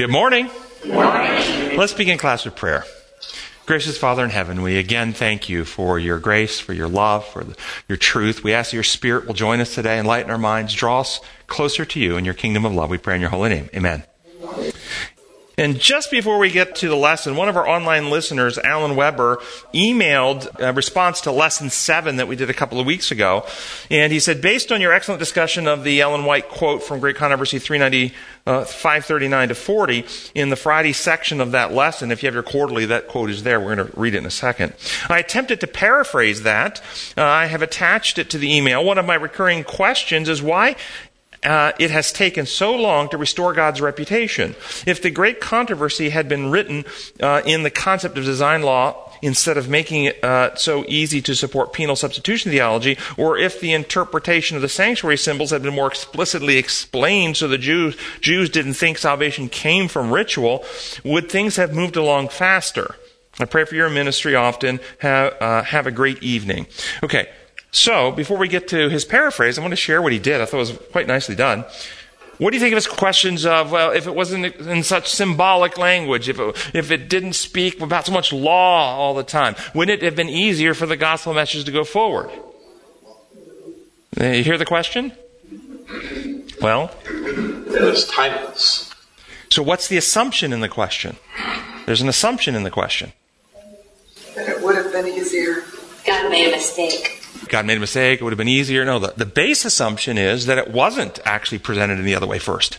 Good morning. Good morning. Let's begin class with prayer. Gracious Father in heaven, we again thank you for your grace, for your love, for the, your truth. We ask that your Spirit will join us today, enlighten our minds, draw us closer to you in your kingdom of love. We pray in your holy name. Amen. And just before we get to the lesson, one of our online listeners, Alan Weber, emailed a response to lesson seven that we did a couple of weeks ago. And he said, based on your excellent discussion of the Ellen White quote from Great Controversy 390, uh, 539 to 40, in the Friday section of that lesson, if you have your quarterly, that quote is there. We're going to read it in a second. I attempted to paraphrase that. Uh, I have attached it to the email. One of my recurring questions is why uh, it has taken so long to restore God's reputation. If the great controversy had been written uh, in the concept of design law instead of making it uh, so easy to support penal substitution theology, or if the interpretation of the sanctuary symbols had been more explicitly explained so the Jews, Jews didn't think salvation came from ritual, would things have moved along faster? I pray for your ministry often. Have, uh, have a great evening. Okay. So, before we get to his paraphrase, I want to share what he did. I thought it was quite nicely done. What do you think of his questions of, well, if it wasn't in such symbolic language, if it, if it didn't speak about so much law all the time, wouldn't it have been easier for the gospel message to go forward? You hear the question? Well? It is timeless. So, what's the assumption in the question? There's an assumption in the question. That it would have been easier. God made a mistake. God made a mistake, it would have been easier. No, the, the base assumption is that it wasn't actually presented in the other way first.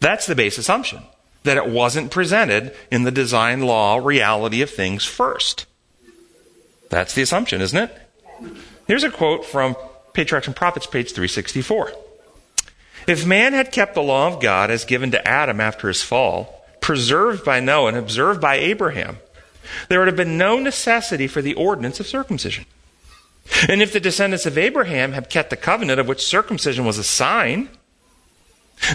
That's the base assumption. That it wasn't presented in the design law reality of things first. That's the assumption, isn't it? Here's a quote from Patriarchs and Prophets, page 364. If man had kept the law of God as given to Adam after his fall, preserved by Noah and observed by Abraham, there would have been no necessity for the ordinance of circumcision. And if the descendants of Abraham had kept the covenant of which circumcision was a sign,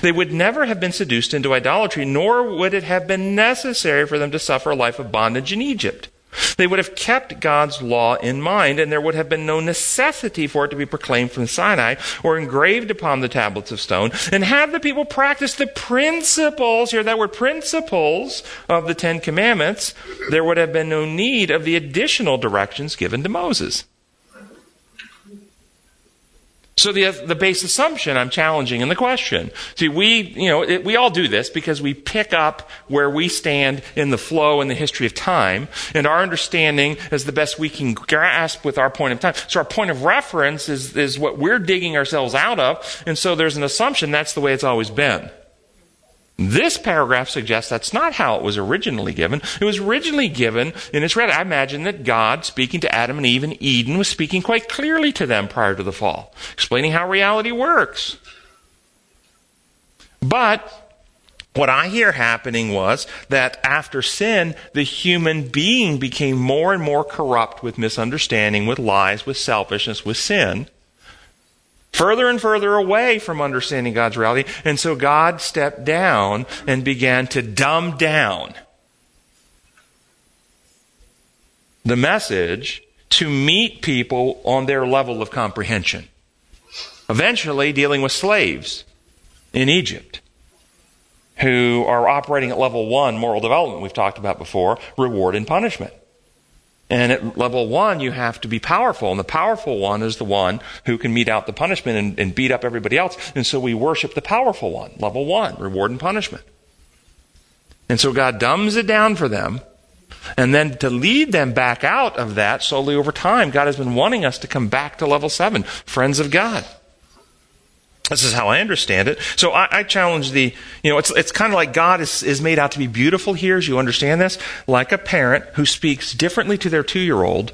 they would never have been seduced into idolatry, nor would it have been necessary for them to suffer a life of bondage in Egypt. They would have kept God's law in mind, and there would have been no necessity for it to be proclaimed from Sinai or engraved upon the tablets of stone. And had the people practiced the principles, here that word principles of the Ten Commandments, there would have been no need of the additional directions given to Moses. So the the base assumption I'm challenging in the question. See, we you know it, we all do this because we pick up where we stand in the flow and the history of time, and our understanding is the best we can grasp with our point of time. So our point of reference is is what we're digging ourselves out of, and so there's an assumption that's the way it's always been. This paragraph suggests that's not how it was originally given. It was originally given, and it's read. I imagine that God, speaking to Adam and Eve in Eden, was speaking quite clearly to them prior to the fall, explaining how reality works. But what I hear happening was that after sin, the human being became more and more corrupt with misunderstanding, with lies, with selfishness, with sin further and further away from understanding God's reality. And so God stepped down and began to dumb down the message to meet people on their level of comprehension. Eventually, dealing with slaves in Egypt who are operating at level one moral development, we've talked about before, reward and punishment. And at level one, you have to be powerful. And the powerful one is the one who can mete out the punishment and, and beat up everybody else. And so we worship the powerful one. Level one, reward and punishment. And so God dumbs it down for them. And then to lead them back out of that slowly over time, God has been wanting us to come back to level seven, friends of God. This is how I understand it. So I, I, challenge the, you know, it's, it's kind of like God is, is made out to be beautiful here, as you understand this, like a parent who speaks differently to their two year old,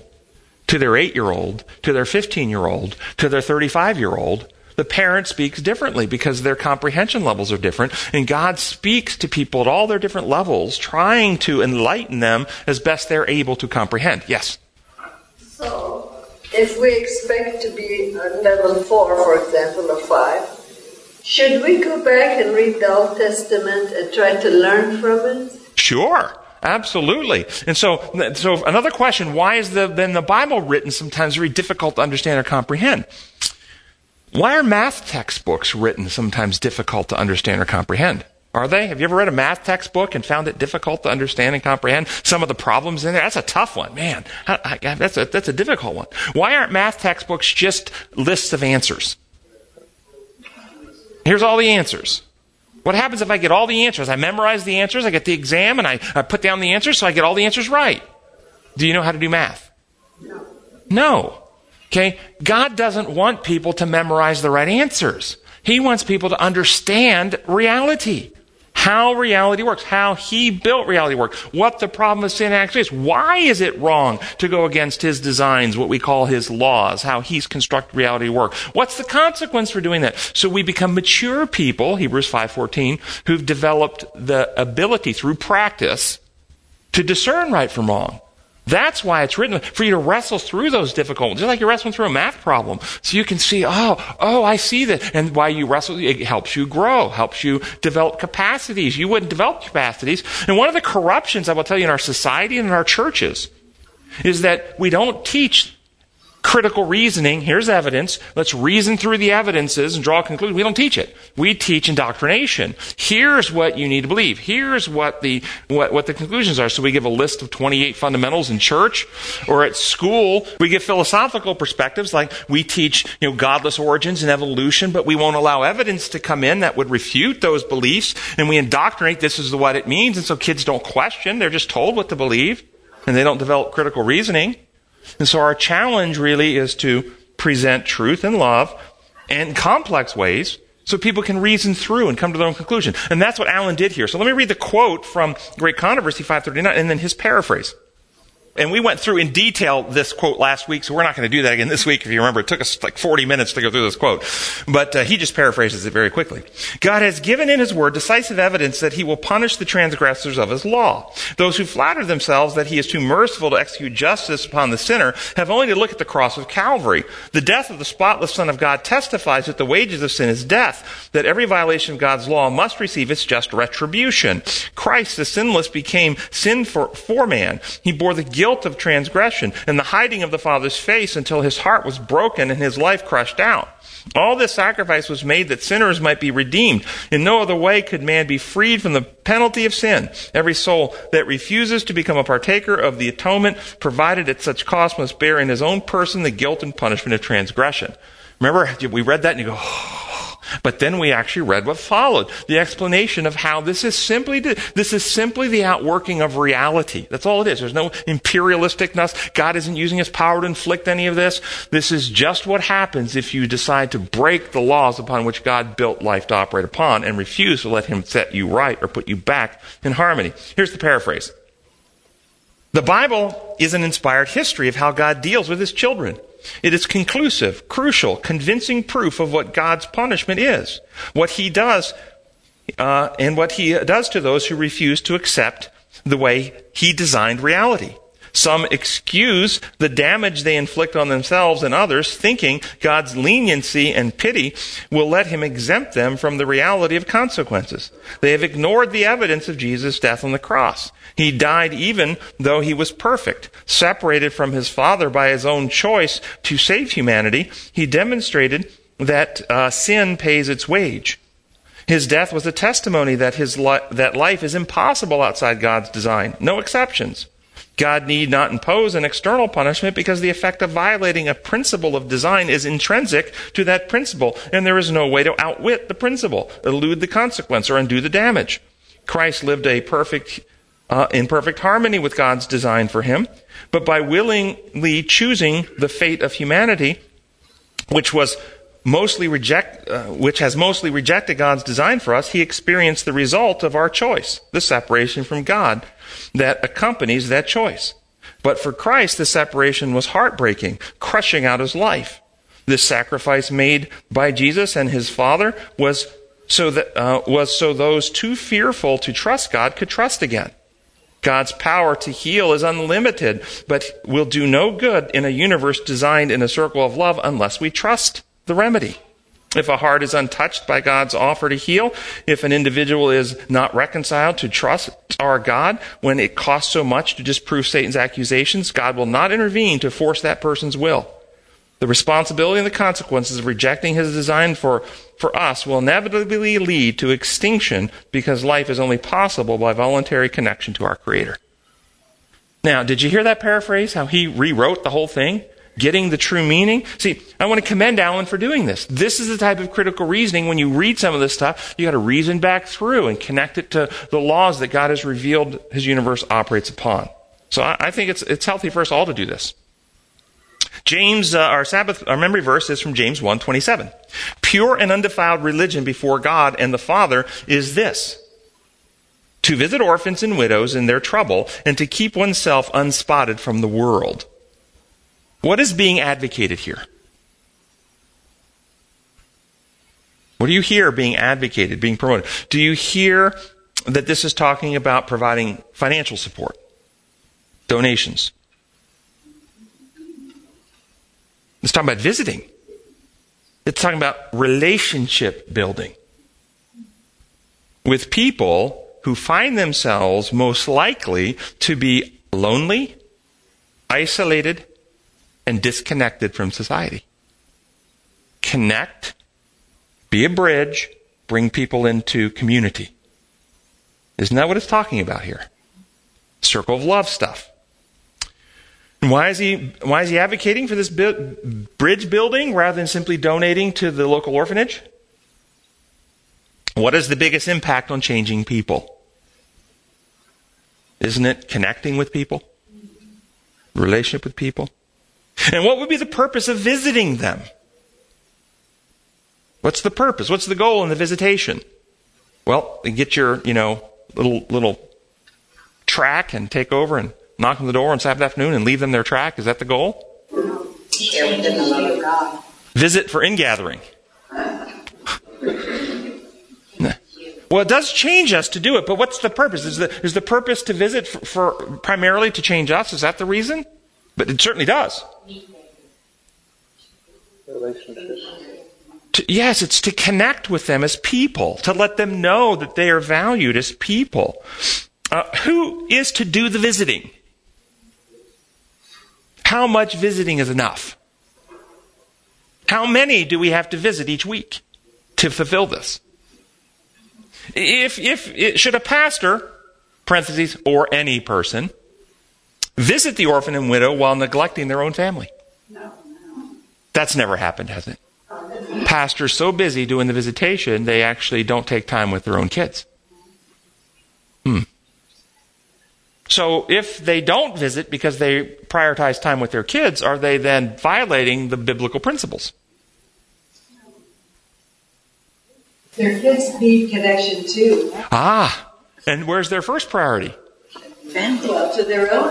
to their eight year old, to their 15 year old, to their 35 year old. The parent speaks differently because their comprehension levels are different, and God speaks to people at all their different levels, trying to enlighten them as best they're able to comprehend. Yes? So, if we expect to be on level 4, for example, or 5, should we go back and read the Old Testament and try to learn from it? Sure. Absolutely. And so, so another question, why is the, then the Bible written sometimes very difficult to understand or comprehend? Why are math textbooks written sometimes difficult to understand or comprehend? Are they? Have you ever read a math textbook and found it difficult to understand and comprehend some of the problems in there? That's a tough one, man. That's a, that's a difficult one. Why aren't math textbooks just lists of answers? Here's all the answers. What happens if I get all the answers? I memorize the answers, I get the exam, and I, I put down the answers so I get all the answers right. Do you know how to do math? No. No. Okay? God doesn't want people to memorize the right answers. He wants people to understand reality how reality works, how he built reality work, what the problem of sin actually is. Why is it wrong to go against his designs, what we call his laws, how he's constructed reality work? What's the consequence for doing that? So we become mature people, Hebrews 5:14, who've developed the ability through practice to discern right from wrong. That's why it's written for you to wrestle through those difficult just like you're wrestling through a math problem. So you can see, oh, oh, I see that. And why you wrestle, it helps you grow, helps you develop capacities. You wouldn't develop capacities. And one of the corruptions I will tell you in our society and in our churches is that we don't teach critical reasoning. Here's evidence. Let's reason through the evidences and draw a conclusion. We don't teach it. We teach indoctrination. Here's what you need to believe. Here's what the, what, what the conclusions are. So we give a list of 28 fundamentals in church or at school. We give philosophical perspectives like we teach, you know, godless origins and evolution, but we won't allow evidence to come in that would refute those beliefs. And we indoctrinate this is what it means. And so kids don't question. They're just told what to believe and they don't develop critical reasoning. And so our challenge really is to present truth and love in complex ways so people can reason through and come to their own conclusion. And that's what Alan did here. So let me read the quote from Great Controversy 539 and then his paraphrase. And we went through in detail this quote last week, so we're not going to do that again this week. If you remember, it took us like 40 minutes to go through this quote. But uh, he just paraphrases it very quickly. God has given in his word decisive evidence that he will punish the transgressors of his law. Those who flatter themselves that he is too merciful to execute justice upon the sinner have only to look at the cross of Calvary. The death of the spotless Son of God testifies that the wages of sin is death, that every violation of God's law must receive its just retribution. Christ, the sinless, became sin for, for man. He bore the guilt guilt of transgression and the hiding of the Father's face until his heart was broken and his life crushed out. All this sacrifice was made that sinners might be redeemed. In no other way could man be freed from the penalty of sin. Every soul that refuses to become a partaker of the atonement provided at such cost must bear in his own person the guilt and punishment of transgression. Remember, we read that and you go, oh, but then we actually read what followed. The explanation of how this is simply, this is simply the outworking of reality. That's all it is. There's no imperialisticness. God isn't using his power to inflict any of this. This is just what happens if you decide to break the laws upon which God built life to operate upon and refuse to let him set you right or put you back in harmony. Here's the paraphrase. The Bible is an inspired history of how God deals with his children. It is conclusive, crucial, convincing proof of what God's punishment is, what He does, uh, and what He does to those who refuse to accept the way He designed reality. Some excuse the damage they inflict on themselves and others, thinking God's leniency and pity will let him exempt them from the reality of consequences. They have ignored the evidence of Jesus' death on the cross. He died even though he was perfect. Separated from his Father by his own choice to save humanity, he demonstrated that uh, sin pays its wage. His death was a testimony that, his li- that life is impossible outside God's design. No exceptions. God need not impose an external punishment because the effect of violating a principle of design is intrinsic to that principle, and there is no way to outwit the principle, elude the consequence, or undo the damage. Christ lived a perfect uh, in perfect harmony with God's design for him, but by willingly choosing the fate of humanity, which was mostly reject, uh, which has mostly rejected God's design for us, he experienced the result of our choice, the separation from God that accompanies that choice. But for Christ, the separation was heartbreaking, crushing out his life. This sacrifice made by Jesus and his Father was so that uh, was so those too fearful to trust God could trust again. God's power to heal is unlimited, but will do no good in a universe designed in a circle of love unless we trust the remedy. If a heart is untouched by God's offer to heal, if an individual is not reconciled to trust our God when it costs so much to disprove Satan's accusations, God will not intervene to force that person's will. The responsibility and the consequences of rejecting his design for, for us will inevitably lead to extinction because life is only possible by voluntary connection to our Creator. Now, did you hear that paraphrase? How he rewrote the whole thing? Getting the true meaning? See, I want to commend Alan for doing this. This is the type of critical reasoning. When you read some of this stuff, you got to reason back through and connect it to the laws that God has revealed his universe operates upon. So I, I think it's, it's healthy for us all to do this. James, uh, our Sabbath, our memory verse is from James 1:27. Pure and undefiled religion before God and the Father is this: to visit orphans and widows in their trouble and to keep oneself unspotted from the world. What is being advocated here? What do you hear being advocated, being promoted? Do you hear that this is talking about providing financial support, donations? It's talking about visiting. It's talking about relationship building with people who find themselves most likely to be lonely, isolated, and disconnected from society. Connect, be a bridge, bring people into community. Isn't that what it's talking about here? Circle of love stuff. And why is he why is he advocating for this bridge building rather than simply donating to the local orphanage? What is the biggest impact on changing people? Isn't it connecting with people? Relationship with people? And what would be the purpose of visiting them? What's the purpose? What's the goal in the visitation? Well, get your, you know, little little track and take over and knock on the door on Sabbath afternoon and leave them their track. Is that the goal? Share within the love of God. Visit for ingathering. Well, it does change us to do it, but what's the purpose? Is the, is the purpose to visit for, for primarily to change us? Is that the reason? But it certainly does. Relationships. To, yes, it's to connect with them as people, to let them know that they are valued as people. Uh, who is to do the visiting? How much visiting is enough? How many do we have to visit each week to fulfill this? If, if, should a pastor, parentheses, or any person, visit the orphan and widow while neglecting their own family? No. That's never happened, has it? Pastors so busy doing the visitation, they actually don't take time with their own kids. Hmm. So if they don't visit because they prioritize time with their kids, are they then violating the biblical principles? Their kids need connection too. Ah, and where's their first priority?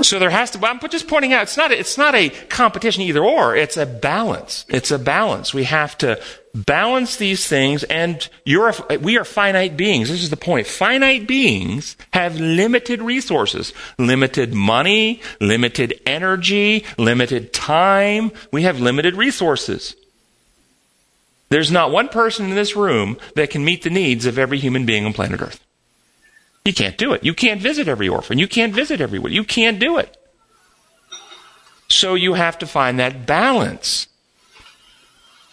So there has to. I'm just pointing out it's not. A, it's not a competition either or. It's a balance. It's a balance. We have to balance these things, and you're. A, we are finite beings. This is the point. Finite beings have limited resources, limited money, limited energy, limited time. We have limited resources. There's not one person in this room that can meet the needs of every human being on planet Earth. You can't do it. You can't visit every orphan. You can't visit everyone. You can't do it. So you have to find that balance.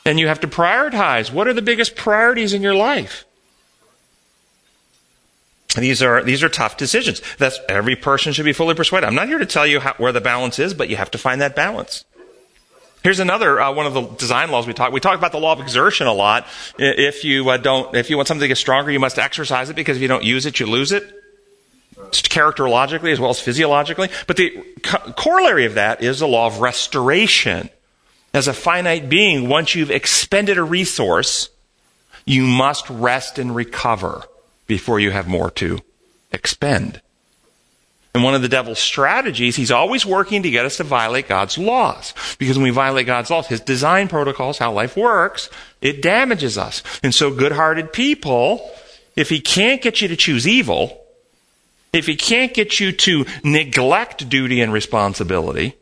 And you have to prioritize. What are the biggest priorities in your life? These are these are tough decisions. That's every person should be fully persuaded. I'm not here to tell you how, where the balance is, but you have to find that balance. Here's another uh, one of the design laws we talk. We talk about the law of exertion a lot. If you uh, don't, if you want something to get stronger, you must exercise it because if you don't use it, you lose it. Characterologically as well as physiologically. But the co- corollary of that is the law of restoration. As a finite being, once you've expended a resource, you must rest and recover before you have more to expend. And one of the devil's strategies, he's always working to get us to violate God's laws. Because when we violate God's laws, his design protocols, how life works, it damages us. And so good-hearted people, if he can't get you to choose evil, if he can't get you to neglect duty and responsibility,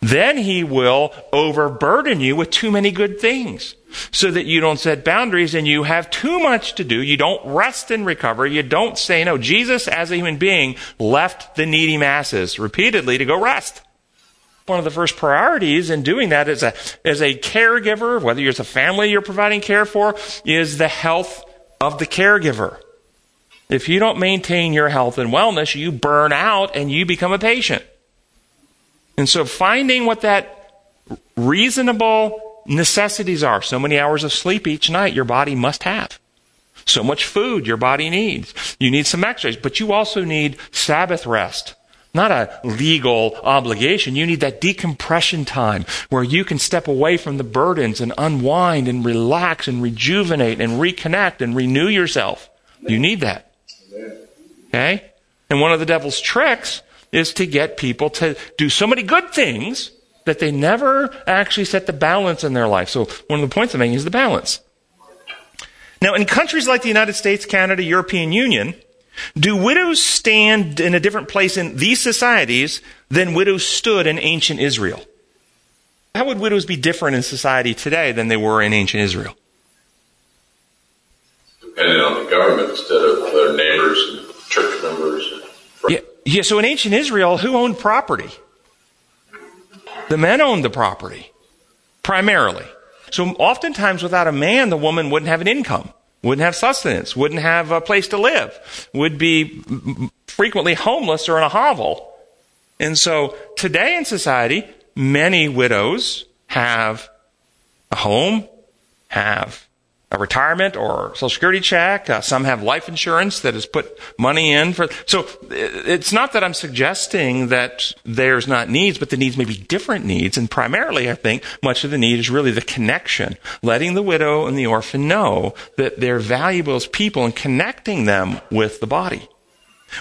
then he will overburden you with too many good things so that you don't set boundaries and you have too much to do. You don't rest and recover. You don't say no. Jesus, as a human being, left the needy masses repeatedly to go rest. one of the first priorities in doing that as a, as a caregiver, whether it's a family you're providing care for, is the health of the caregiver. If you don't maintain your health and wellness, you burn out and you become a patient. And so finding what that reasonable necessities are, so many hours of sleep each night your body must have. So much food your body needs. You need some exercise, but you also need Sabbath rest. Not a legal obligation. You need that decompression time where you can step away from the burdens and unwind and relax and rejuvenate and reconnect and renew yourself. You need that. Okay? And one of the devil's tricks is to get people to do so many good things that they never actually set the balance in their life. So one of the points I'm making is the balance. Now, in countries like the United States, Canada, European Union, do widows stand in a different place in these societies than widows stood in ancient Israel? How would widows be different in society today than they were in ancient Israel? Depending on the government instead of their neighbors and church members. And yeah, yeah, so in ancient Israel, who owned property? The men owned the property, primarily. So oftentimes without a man, the woman wouldn't have an income, wouldn't have sustenance, wouldn't have a place to live, would be frequently homeless or in a hovel. And so today in society, many widows have a home, have a retirement or social security check. Uh, some have life insurance that has put money in for. So it's not that I'm suggesting that there's not needs, but the needs may be different needs. And primarily, I think much of the need is really the connection, letting the widow and the orphan know that they're valuable as people and connecting them with the body.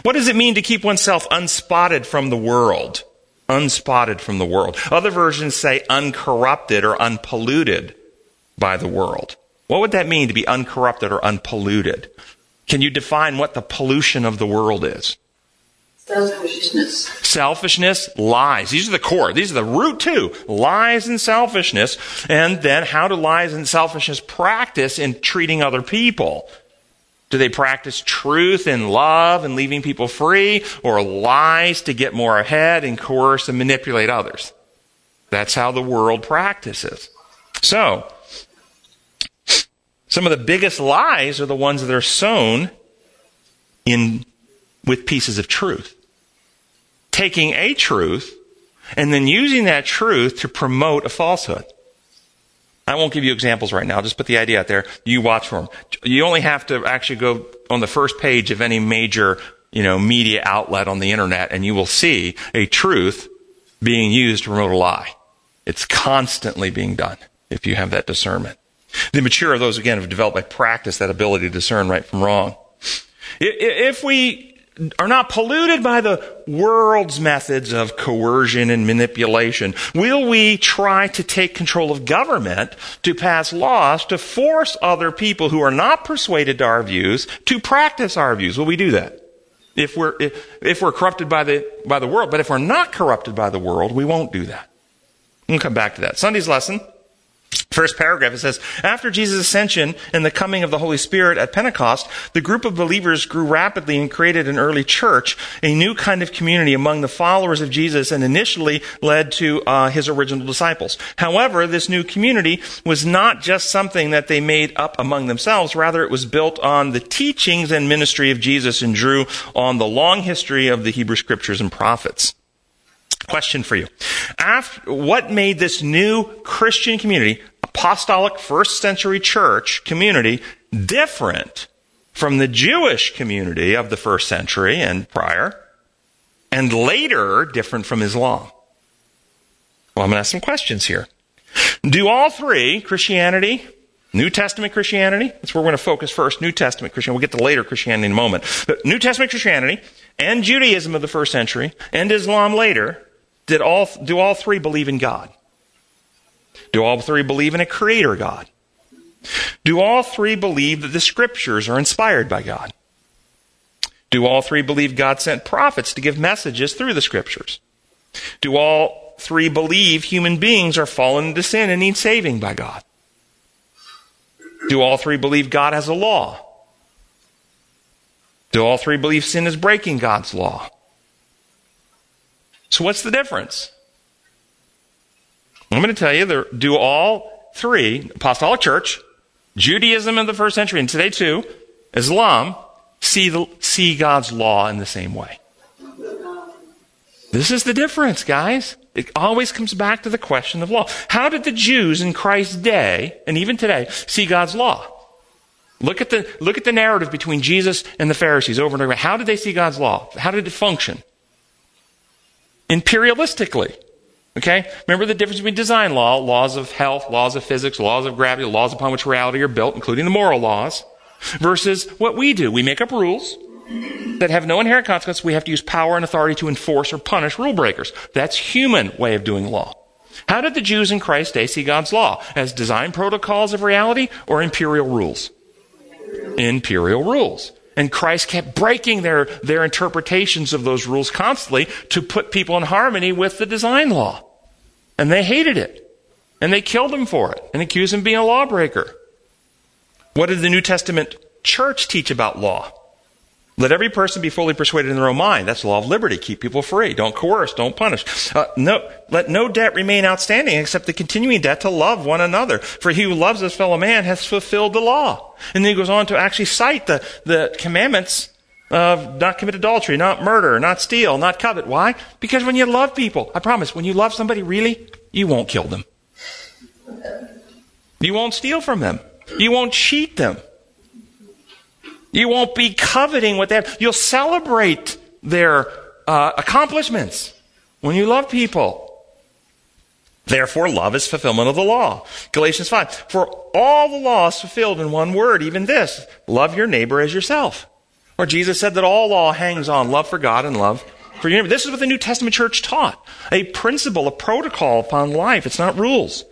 What does it mean to keep oneself unspotted from the world? Unspotted from the world. Other versions say uncorrupted or unpolluted by the world. What would that mean to be uncorrupted or unpolluted? Can you define what the pollution of the world is? Selfishness. Selfishness, lies. These are the core. These are the root two. Lies and selfishness. And then how do lies and selfishness practice in treating other people? Do they practice truth and love and leaving people free or lies to get more ahead and coerce and manipulate others? That's how the world practices. So, some of the biggest lies are the ones that are sown in with pieces of truth. Taking a truth and then using that truth to promote a falsehood. I won't give you examples right now. I'll just put the idea out there. You watch for them. You only have to actually go on the first page of any major, you know, media outlet on the internet and you will see a truth being used to promote a lie. It's constantly being done if you have that discernment. The mature of those, again, have developed by practice that ability to discern right from wrong. If we are not polluted by the world's methods of coercion and manipulation, will we try to take control of government to pass laws to force other people who are not persuaded to our views to practice our views? Will we do that? If we're, if, if we're corrupted by the, by the world, but if we're not corrupted by the world, we won't do that. We'll come back to that. Sunday's lesson First paragraph, it says, After Jesus' ascension and the coming of the Holy Spirit at Pentecost, the group of believers grew rapidly and created an early church, a new kind of community among the followers of Jesus and initially led to uh, his original disciples. However, this new community was not just something that they made up among themselves. Rather, it was built on the teachings and ministry of Jesus and drew on the long history of the Hebrew scriptures and prophets. Question for you. After, what made this new Christian community, apostolic first century church community, different from the Jewish community of the first century and prior, and later different from Islam? Well, I'm going to ask some questions here. Do all three, Christianity, New Testament Christianity, that's where we're going to focus first, New Testament Christianity, we'll get to later Christianity in a moment, but New Testament Christianity and Judaism of the first century and Islam later, did all, do all three believe in God? Do all three believe in a creator God? Do all three believe that the scriptures are inspired by God? Do all three believe God sent prophets to give messages through the scriptures? Do all three believe human beings are fallen into sin and need saving by God? Do all three believe God has a law? Do all three believe sin is breaking God's law? So what's the difference? I'm going to tell you, do all three, Apostolic Church, Judaism in the first century, and today too, Islam, see, the, see God's law in the same way. This is the difference, guys. It always comes back to the question of law. How did the Jews in Christ's day, and even today, see God's law? Look at the, look at the narrative between Jesus and the Pharisees over and over. How did they see God's law? How did it function? Imperialistically. Okay? Remember the difference between design law, laws of health, laws of physics, laws of gravity, laws upon which reality are built, including the moral laws, versus what we do. We make up rules that have no inherent consequence. We have to use power and authority to enforce or punish rule breakers. That's human way of doing law. How did the Jews in Christ's day see God's law? As design protocols of reality or imperial rules? Imperial rules. And Christ kept breaking their, their interpretations of those rules constantly to put people in harmony with the design law. And they hated it. And they killed him for it and accused him of being a lawbreaker. What did the New Testament church teach about law? Let every person be fully persuaded in their own mind. That's the law of liberty. Keep people free. Don't coerce. Don't punish. Uh, no, let no debt remain outstanding except the continuing debt to love one another. For he who loves his fellow man has fulfilled the law. And then he goes on to actually cite the, the commandments of not commit adultery, not murder, not steal, not covet. Why? Because when you love people, I promise, when you love somebody really, you won't kill them. You won't steal from them. You won't cheat them. You won't be coveting what they have. You'll celebrate their uh, accomplishments when you love people. Therefore, love is fulfillment of the law. Galatians 5. For all the law is fulfilled in one word, even this love your neighbor as yourself. Or Jesus said that all law hangs on love for God and love for your neighbor. This is what the New Testament church taught a principle, a protocol upon life. It's not rules.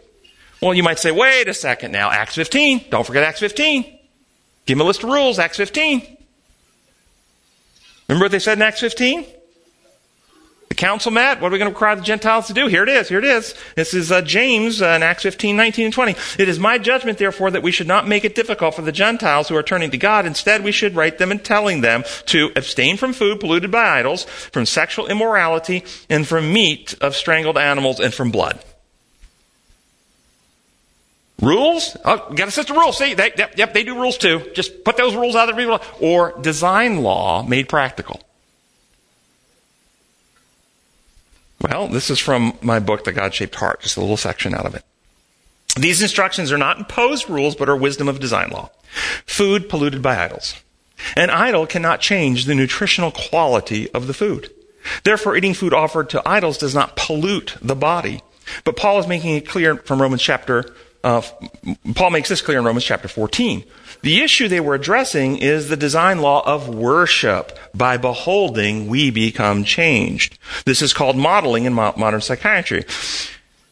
Well, you might say, wait a second now, Acts 15. Don't forget Acts 15. Give them a list of rules, Acts 15. Remember what they said in Acts 15? The council met. What are we going to require the Gentiles to do? Here it is. Here it is. This is uh, James uh, in Acts 15, 19, and 20. It is my judgment, therefore, that we should not make it difficult for the Gentiles who are turning to God. Instead, we should write them and telling them to abstain from food polluted by idols, from sexual immorality, and from meat of strangled animals, and from blood. Rules? Oh, got a system of rules. See, they, yep, yep, they do rules too. Just put those rules out there. Or design law made practical. Well, this is from my book, The God Shaped Heart, just a little section out of it. These instructions are not imposed rules, but are wisdom of design law. Food polluted by idols. An idol cannot change the nutritional quality of the food. Therefore, eating food offered to idols does not pollute the body. But Paul is making it clear from Romans chapter uh, Paul makes this clear in Romans chapter 14. The issue they were addressing is the design law of worship. By beholding, we become changed. This is called modeling in modern psychiatry.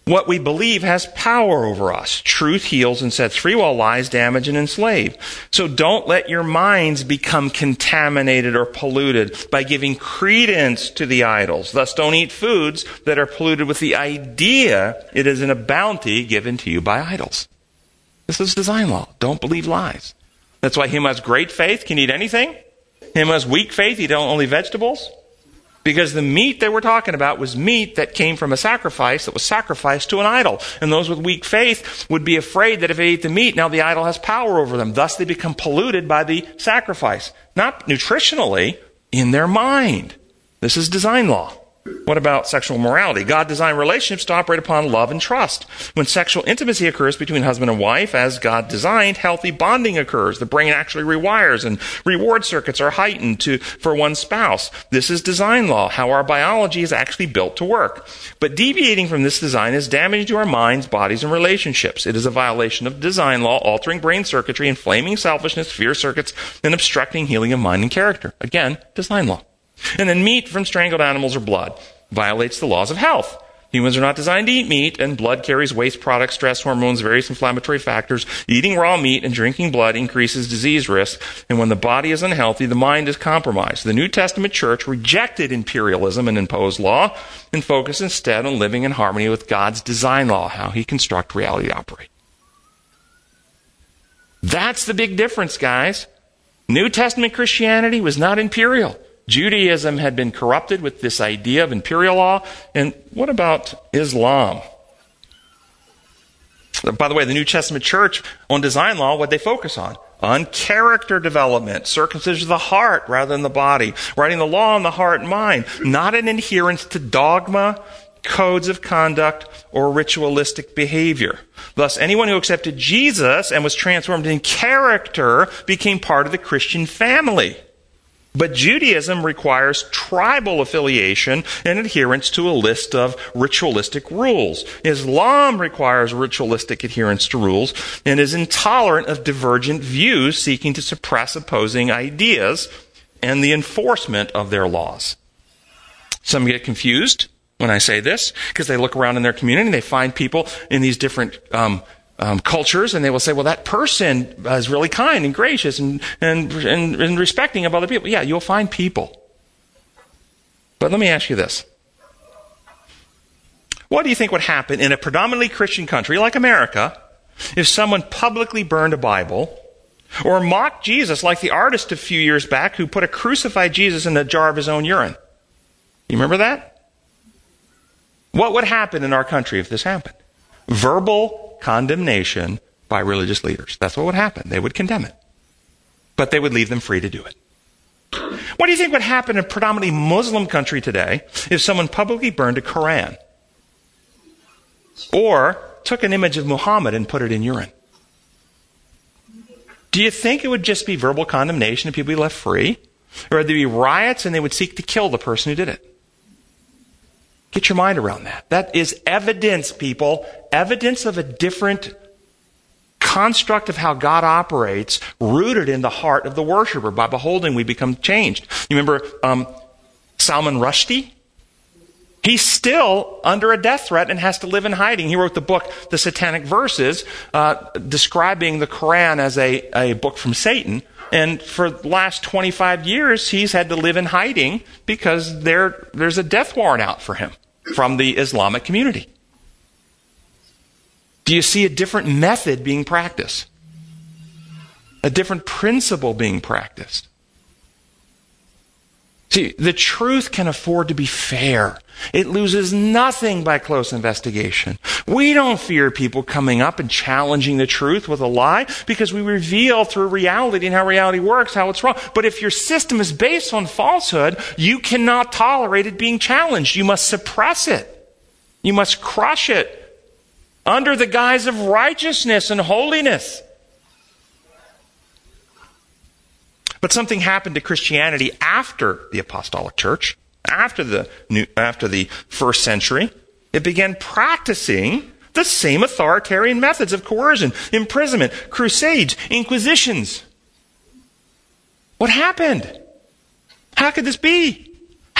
What we believe has power over us. Truth heals and sets free, while lies damage and enslave. So don't let your minds become contaminated or polluted by giving credence to the idols. Thus, don't eat foods that are polluted with the idea it is in a bounty given to you by idols. This is design law. Don't believe lies. That's why him who has great faith can eat anything. Him who has weak faith, eat only vegetables. Because the meat they were talking about was meat that came from a sacrifice that was sacrificed to an idol. And those with weak faith would be afraid that if they ate the meat, now the idol has power over them. Thus they become polluted by the sacrifice. Not nutritionally, in their mind. This is design law. What about sexual morality? God designed relationships to operate upon love and trust. When sexual intimacy occurs between husband and wife, as God designed, healthy bonding occurs. The brain actually rewires and reward circuits are heightened to, for one spouse. This is design law, how our biology is actually built to work. But deviating from this design is damage to our minds, bodies, and relationships. It is a violation of design law, altering brain circuitry, inflaming selfishness, fear circuits, and obstructing healing of mind and character. Again, design law. And then meat from strangled animals or blood violates the laws of health. Humans are not designed to eat meat, and blood carries waste products, stress hormones, various inflammatory factors. Eating raw meat and drinking blood increases disease risk, and when the body is unhealthy, the mind is compromised. The New Testament church rejected imperialism and imposed law and focused instead on living in harmony with God's design law, how He construct reality to operate. That's the big difference, guys. New Testament Christianity was not imperial. Judaism had been corrupted with this idea of imperial law. And what about Islam? By the way, the New Testament church on design law, what they focus on? On character development, circumcision of the heart rather than the body, writing the law on the heart and mind, not an adherence to dogma, codes of conduct, or ritualistic behavior. Thus, anyone who accepted Jesus and was transformed in character became part of the Christian family. But Judaism requires tribal affiliation and adherence to a list of ritualistic rules. Islam requires ritualistic adherence to rules and is intolerant of divergent views seeking to suppress opposing ideas and the enforcement of their laws. Some get confused when I say this because they look around in their community and they find people in these different um, um, cultures, and they will say, well, that person is really kind and gracious and, and, and, and respecting of other people. Yeah, you'll find people. But let me ask you this. What do you think would happen in a predominantly Christian country like America if someone publicly burned a Bible or mocked Jesus like the artist a few years back who put a crucified Jesus in a jar of his own urine? You remember that? What would happen in our country if this happened? Verbal condemnation by religious leaders. That's what would happen. They would condemn it. But they would leave them free to do it. What do you think would happen in a predominantly Muslim country today if someone publicly burned a Koran? Or took an image of Muhammad and put it in urine? Do you think it would just be verbal condemnation and people be left free? Or would there be riots and they would seek to kill the person who did it? Get your mind around that. That is evidence, people. Evidence of a different construct of how God operates, rooted in the heart of the worshiper. By beholding, we become changed. You remember um, Salman Rushdie? He's still under a death threat and has to live in hiding. He wrote the book, The Satanic Verses, uh, describing the Quran as a, a book from Satan. And for the last 25 years, he's had to live in hiding because there, there's a death warrant out for him from the Islamic community? Do you see a different method being practiced? A different principle being practiced? See, the truth can afford to be fair. It loses nothing by close investigation. We don't fear people coming up and challenging the truth with a lie because we reveal through reality and how reality works how it's wrong. But if your system is based on falsehood, you cannot tolerate it being challenged. You must suppress it. You must crush it under the guise of righteousness and holiness. But something happened to Christianity after the apostolic church, after the new, after the first century. It began practicing the same authoritarian methods of coercion, imprisonment, crusades, inquisitions. What happened? How could this be?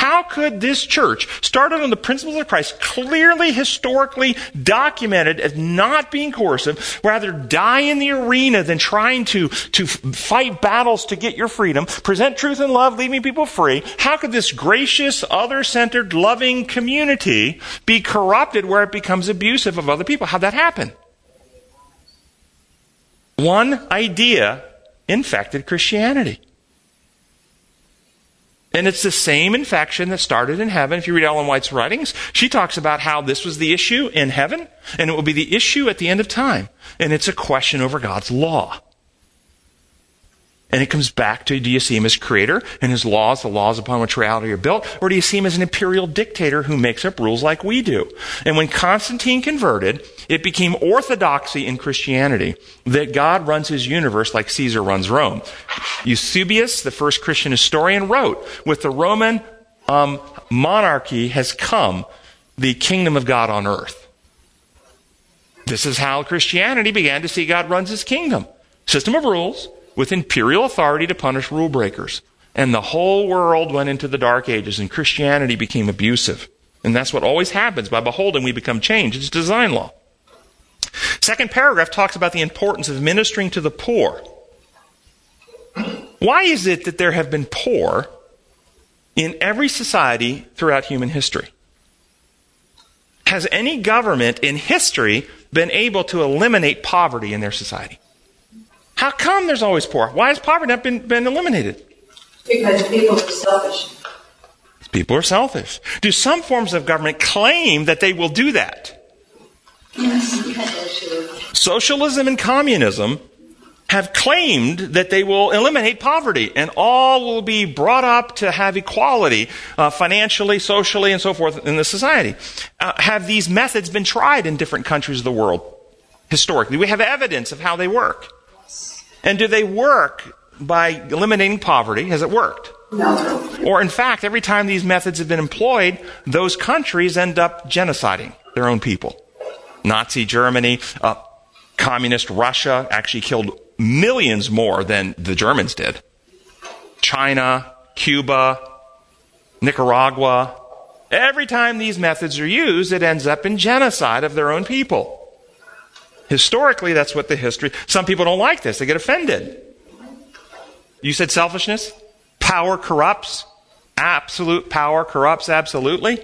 How could this church, started on the principles of Christ, clearly historically documented as not being coercive, rather die in the arena than trying to, to fight battles to get your freedom, present truth and love, leaving people free? How could this gracious, other centered, loving community be corrupted where it becomes abusive of other people? How'd that happen? One idea infected Christianity. And it's the same infection that started in heaven. If you read Ellen White's writings, she talks about how this was the issue in heaven, and it will be the issue at the end of time. And it's a question over God's law. And it comes back to do you see him as creator and his laws, the laws upon which reality are built, or do you see him as an imperial dictator who makes up rules like we do? And when Constantine converted, it became orthodoxy in Christianity that God runs his universe like Caesar runs Rome. Eusebius, the first Christian historian, wrote, with the Roman um, monarchy has come the kingdom of God on earth. This is how Christianity began to see God runs his kingdom. System of rules, with imperial authority to punish rule breakers. And the whole world went into the dark ages and Christianity became abusive. And that's what always happens. By beholding, we become changed. It's design law. Second paragraph talks about the importance of ministering to the poor. Why is it that there have been poor in every society throughout human history? Has any government in history been able to eliminate poverty in their society? How come there's always poor? Why has poverty not been, been eliminated? Because people are selfish. People are selfish. Do some forms of government claim that they will do that? Yes, Socialism and communism have claimed that they will eliminate poverty and all will be brought up to have equality uh, financially, socially, and so forth in the society. Uh, have these methods been tried in different countries of the world historically? We have evidence of how they work. And do they work by eliminating poverty? Has it worked? No. Or, in fact, every time these methods have been employed, those countries end up genociding their own people. Nazi Germany, uh, communist Russia actually killed millions more than the Germans did. China, Cuba, Nicaragua. Every time these methods are used, it ends up in genocide of their own people. Historically, that's what the history. Some people don't like this. They get offended. You said selfishness? Power corrupts. Absolute power corrupts absolutely.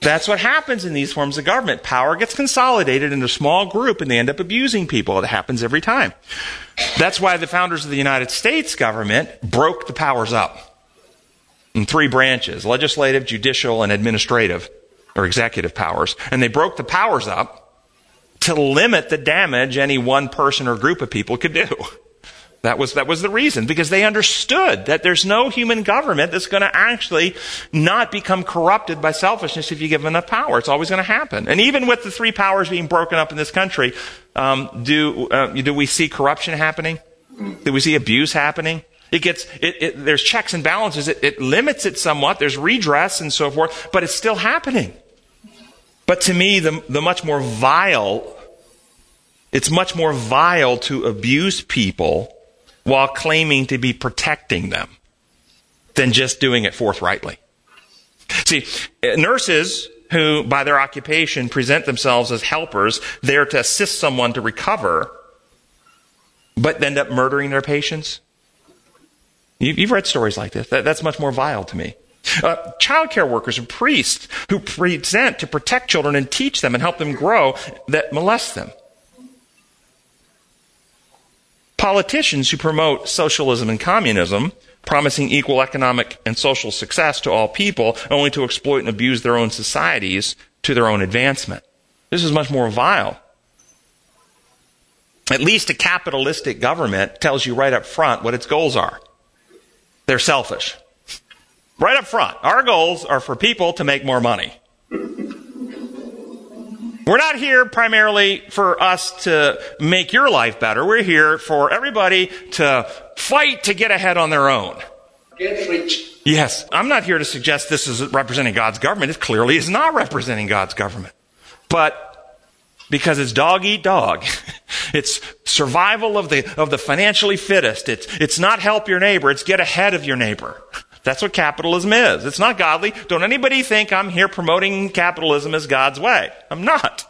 That's what happens in these forms of government. Power gets consolidated in a small group and they end up abusing people. It happens every time. That's why the founders of the United States government broke the powers up in three branches legislative, judicial, and administrative or executive powers. And they broke the powers up to limit the damage any one person or group of people could do. That was, that was the reason, because they understood that there's no human government that's going to actually not become corrupted by selfishness if you give them enough power. It's always going to happen. And even with the three powers being broken up in this country, um, do, uh, do we see corruption happening? Do we see abuse happening? It gets, it, it, there's checks and balances. It, it limits it somewhat. There's redress and so forth, but it's still happening. But to me, the, the much more vile, it's much more vile to abuse people while claiming to be protecting them than just doing it forthrightly. See, uh, nurses who, by their occupation, present themselves as helpers, there to assist someone to recover, but end up murdering their patients. You've read stories like this. That's much more vile to me. Uh, child care workers and priests who present to protect children and teach them and help them grow that molest them politicians who promote socialism and communism, promising equal economic and social success to all people, only to exploit and abuse their own societies to their own advancement. This is much more vile. At least a capitalistic government tells you right up front what its goals are. They're selfish. Right up front. Our goals are for people to make more money. We're not here primarily for us to make your life better. We're here for everybody to fight to get ahead on their own. Get rich. Yes, I'm not here to suggest this is representing God's government. It clearly is not representing God's government. But because it's dog eat dog. It's survival of the, of the financially fittest. It's, it's not help your neighbor. It's get ahead of your neighbor. That's what capitalism is. It's not godly. Don't anybody think I'm here promoting capitalism as God's way. I'm not.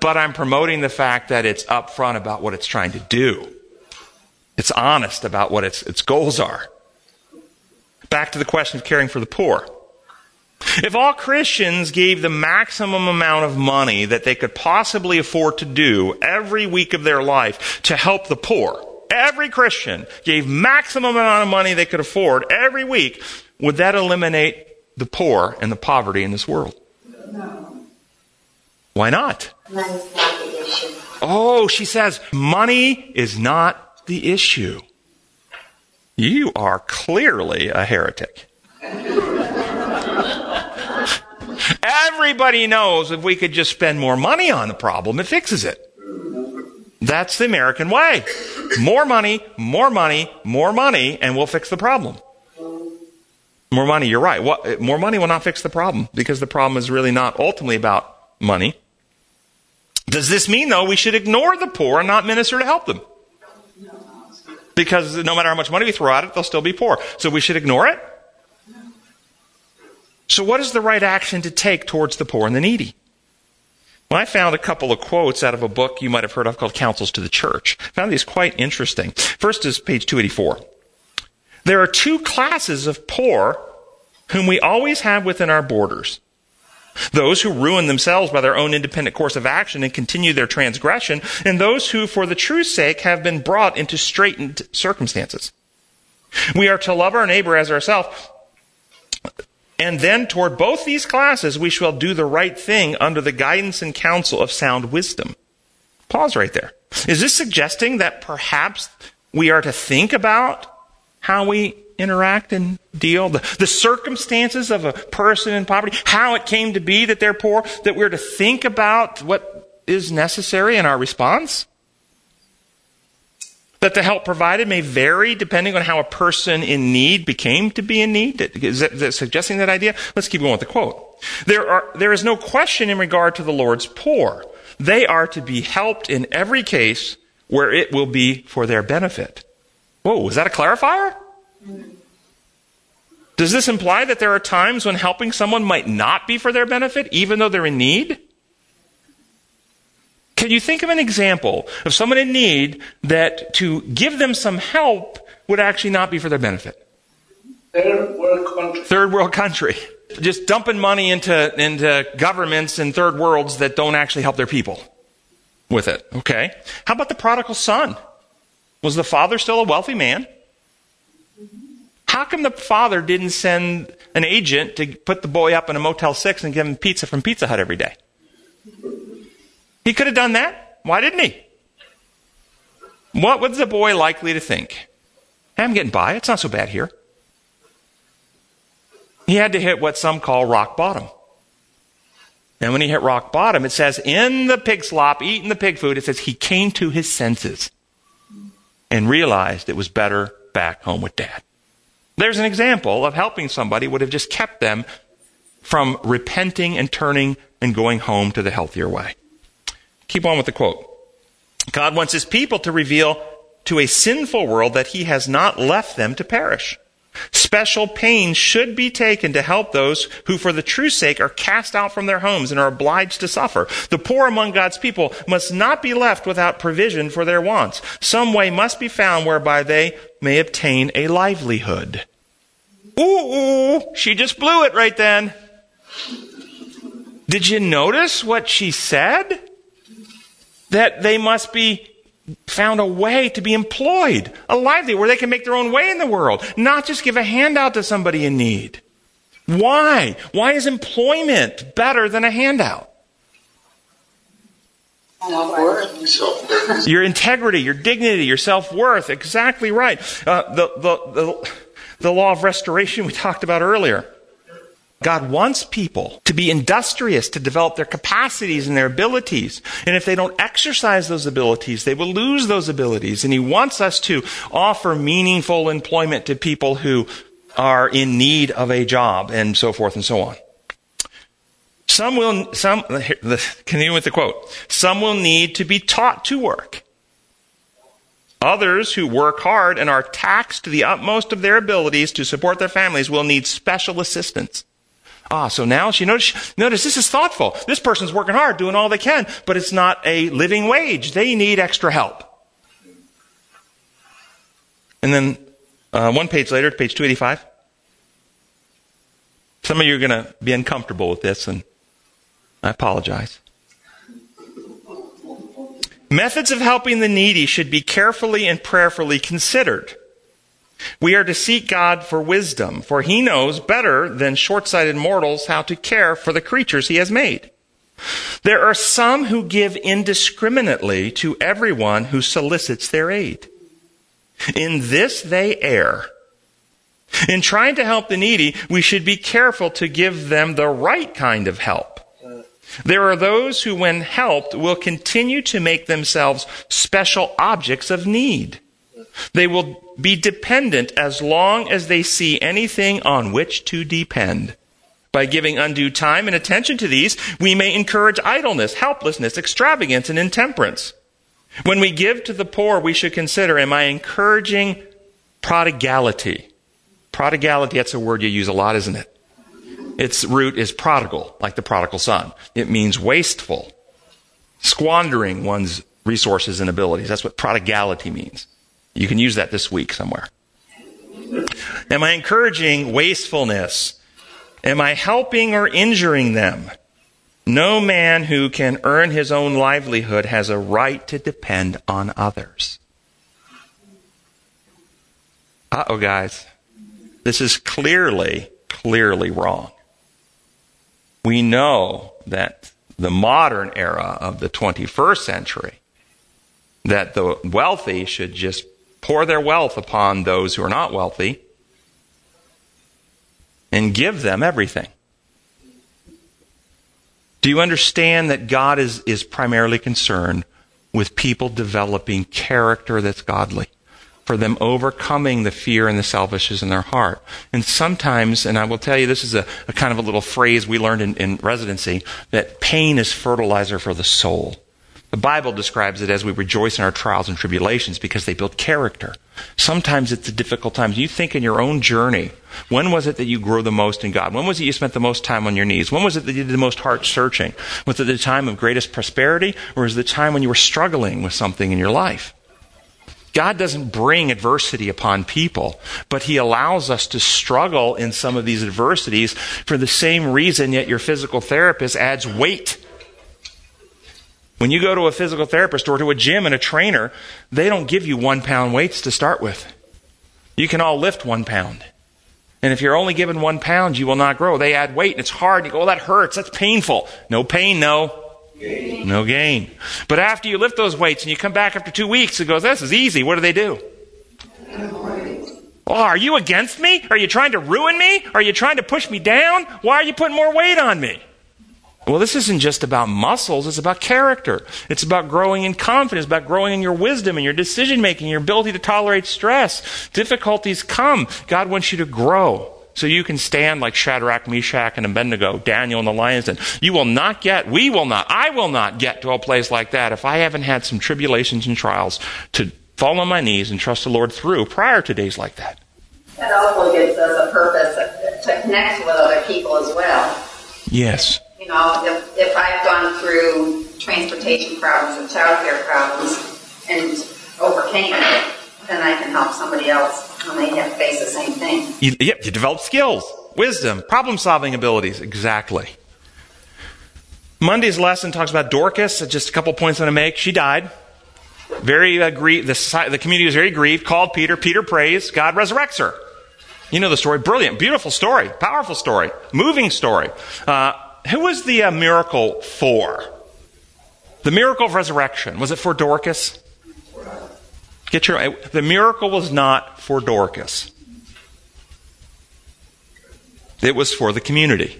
But I'm promoting the fact that it's upfront about what it's trying to do. It's honest about what its, its goals are. Back to the question of caring for the poor. If all Christians gave the maximum amount of money that they could possibly afford to do every week of their life to help the poor, every Christian gave maximum amount of money they could afford every week, would that eliminate the poor and the poverty in this world? No. Why not? Money's not the issue. Oh, she says, money is not the issue. You are clearly a heretic. Everybody knows if we could just spend more money on the problem, it fixes it. That's the American way. More money, more money, more money, and we'll fix the problem. More money, you're right. What, eh, more money will not fix the problem because the problem is really not ultimately about money. Does this mean, though, we should ignore the poor and not minister to help them? Because no matter how much money we throw at it, they'll still be poor. So we should ignore it? So, what is the right action to take towards the poor and the needy? Well, I found a couple of quotes out of a book you might have heard of called Counsels to the Church. I found these quite interesting. First is page 284. There are two classes of poor whom we always have within our borders. Those who ruin themselves by their own independent course of action and continue their transgression, and those who, for the truth's sake, have been brought into straitened circumstances. We are to love our neighbor as ourselves, and then toward both these classes we shall do the right thing under the guidance and counsel of sound wisdom. Pause right there. Is this suggesting that perhaps we are to think about how we interact and deal, the, the circumstances of a person in poverty, how it came to be that they're poor, that we're to think about what is necessary in our response? That the help provided may vary depending on how a person in need became to be in need? Is that, is that suggesting that idea? Let's keep going with the quote. There, are, there is no question in regard to the Lord's poor. They are to be helped in every case where it will be for their benefit. Whoa, was that a clarifier? Does this imply that there are times when helping someone might not be for their benefit, even though they're in need? Can you think of an example of someone in need that to give them some help would actually not be for their benefit? Third world country. Third world country. Just dumping money into, into governments in third worlds that don't actually help their people with it. Okay. How about the prodigal son? Was the father still a wealthy man? How come the father didn't send an agent to put the boy up in a Motel 6 and give him pizza from Pizza Hut every day? He could have done that. Why didn't he? What was the boy likely to think? Hey, I'm getting by. It's not so bad here. He had to hit what some call rock bottom. And when he hit rock bottom, it says in the pig slop, eating the pig food, it says he came to his senses and realized it was better back home with dad. There's an example of helping somebody would have just kept them from repenting and turning and going home to the healthier way. Keep on with the quote. God wants his people to reveal to a sinful world that he has not left them to perish. Special pains should be taken to help those who, for the true sake, are cast out from their homes and are obliged to suffer. The poor among God's people must not be left without provision for their wants. Some way must be found whereby they may obtain a livelihood. Ooh, ooh, she just blew it right then. Did you notice what she said? That they must be found a way to be employed, a livelihood where they can make their own way in the world, not just give a handout to somebody in need. Why? Why is employment better than a handout? Your integrity, your dignity, your self-worth. Exactly right. Uh, the, the, the, the law of restoration we talked about earlier. God wants people to be industrious, to develop their capacities and their abilities. And if they don't exercise those abilities, they will lose those abilities. And He wants us to offer meaningful employment to people who are in need of a job and so forth and so on. Some will, some, continue with the quote. Some will need to be taught to work. Others who work hard and are taxed to the utmost of their abilities to support their families will need special assistance. Ah, so now she notice, notice this is thoughtful. This person's working hard, doing all they can, but it's not a living wage. They need extra help. And then uh, one page later, page 285. Some of you are going to be uncomfortable with this, and I apologize. Methods of helping the needy should be carefully and prayerfully considered. We are to seek God for wisdom, for he knows better than short-sighted mortals how to care for the creatures he has made. There are some who give indiscriminately to everyone who solicits their aid. In this they err. In trying to help the needy, we should be careful to give them the right kind of help. There are those who, when helped, will continue to make themselves special objects of need. They will be dependent as long as they see anything on which to depend. By giving undue time and attention to these, we may encourage idleness, helplessness, extravagance, and intemperance. When we give to the poor, we should consider, am I encouraging prodigality? Prodigality, that's a word you use a lot, isn't it? Its root is prodigal, like the prodigal son. It means wasteful, squandering one's resources and abilities. That's what prodigality means. You can use that this week somewhere. Am I encouraging wastefulness? Am I helping or injuring them? No man who can earn his own livelihood has a right to depend on others. Uh oh, guys. This is clearly, clearly wrong. We know that the modern era of the 21st century that the wealthy should just pour their wealth upon those who are not wealthy and give them everything. Do you understand that God is, is primarily concerned with people developing character that's godly? For them overcoming the fear and the selfishness in their heart. And sometimes, and I will tell you, this is a, a kind of a little phrase we learned in, in residency, that pain is fertilizer for the soul. The Bible describes it as we rejoice in our trials and tribulations because they build character. Sometimes it's a difficult time. You think in your own journey, when was it that you grew the most in God? When was it you spent the most time on your knees? When was it that you did the most heart searching? Was it the time of greatest prosperity or was it the time when you were struggling with something in your life? God doesn't bring adversity upon people, but He allows us to struggle in some of these adversities for the same reason, yet your physical therapist adds weight when you go to a physical therapist or to a gym and a trainer, they don't give you one pound weights to start with. You can all lift one pound. And if you're only given one pound, you will not grow. They add weight and it's hard. And You go, oh, that hurts. That's painful. No pain, no. Gain. No gain. But after you lift those weights and you come back after two weeks, it goes, this is easy. What do they do? Oh, are you against me? Are you trying to ruin me? Are you trying to push me down? Why are you putting more weight on me? Well, this isn't just about muscles, it's about character. It's about growing in confidence, about growing in your wisdom and your decision making, your ability to tolerate stress. Difficulties come. God wants you to grow. So you can stand like Shadrach, Meshach, and Abednego, Daniel in the lion's den. You will not get, we will not, I will not get to a place like that if I haven't had some tribulations and trials to fall on my knees and trust the Lord through prior to days like that. That also gives us a purpose to connect with other people as well. Yes you know, if, if I've gone through transportation problems and childcare problems and overcame it, then I can help somebody else when they have face the same thing. You, yep, you develop skills, wisdom, problem solving abilities. Exactly. Monday's lesson talks about Dorcas. Just a couple points I want to make. She died. Very uh, grieved. The, the community was very grieved. Called Peter. Peter prays. God resurrects her. You know the story. Brilliant, beautiful story, powerful story, moving story. Uh, who was the uh, miracle for? The miracle of resurrection. Was it for Dorcas? Get your, the miracle was not for Dorcas. It was for the community.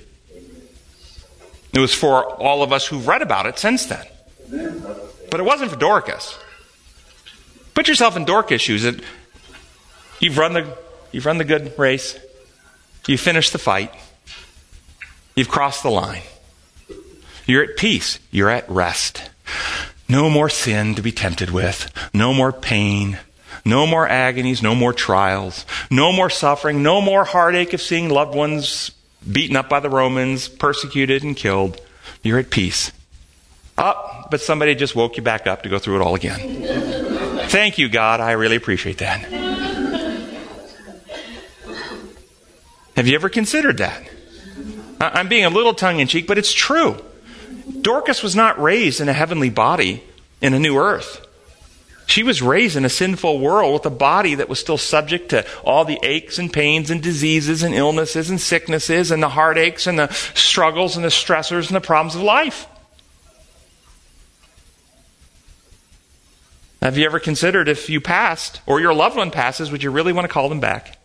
It was for all of us who've read about it since then. But it wasn't for Dorcas. Put yourself in Dorcas' shoes. You've run the, you've run the good race. You finished the fight. You've crossed the line. You're at peace. You're at rest. No more sin to be tempted with. No more pain. No more agonies. No more trials. No more suffering. No more heartache of seeing loved ones beaten up by the Romans, persecuted and killed. You're at peace. Up, oh, but somebody just woke you back up to go through it all again. Thank you, God. I really appreciate that. Have you ever considered that? I'm being a little tongue in cheek, but it's true. Dorcas was not raised in a heavenly body in a new earth. She was raised in a sinful world with a body that was still subject to all the aches and pains and diseases and illnesses and sicknesses and the heartaches and the struggles and the stressors and the problems of life. Have you ever considered if you passed or your loved one passes, would you really want to call them back?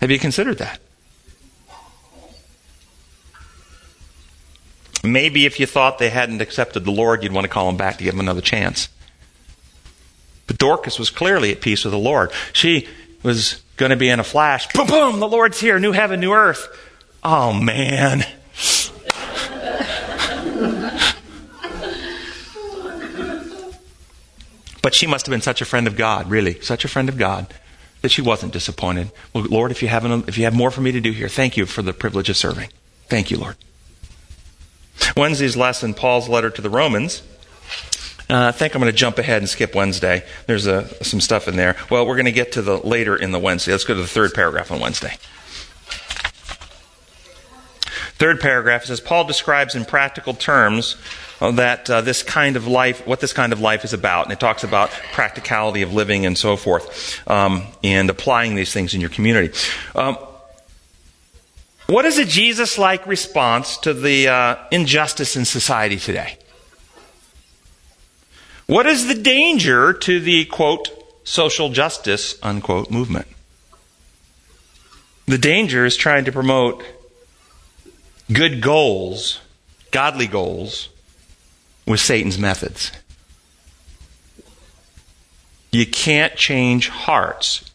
Have you considered that? Maybe if you thought they hadn't accepted the Lord, you'd want to call them back to give them another chance. But Dorcas was clearly at peace with the Lord. She was going to be in a flash. Boom, boom, the Lord's here. New heaven, new earth. Oh, man. but she must have been such a friend of God, really, such a friend of God, that she wasn't disappointed. Well, Lord, if you, have if you have more for me to do here, thank you for the privilege of serving. Thank you, Lord. Wednesday's lesson, Paul's letter to the Romans. Uh, I think I'm going to jump ahead and skip Wednesday. There's uh, some stuff in there. Well, we're going to get to the later in the Wednesday. Let's go to the third paragraph on Wednesday. Third paragraph says Paul describes in practical terms uh, that uh, this kind of life, what this kind of life is about, and it talks about practicality of living and so forth, um, and applying these things in your community. Um, what is a Jesus like response to the uh, injustice in society today? What is the danger to the, quote, social justice, unquote, movement? The danger is trying to promote good goals, godly goals, with Satan's methods. You can't change hearts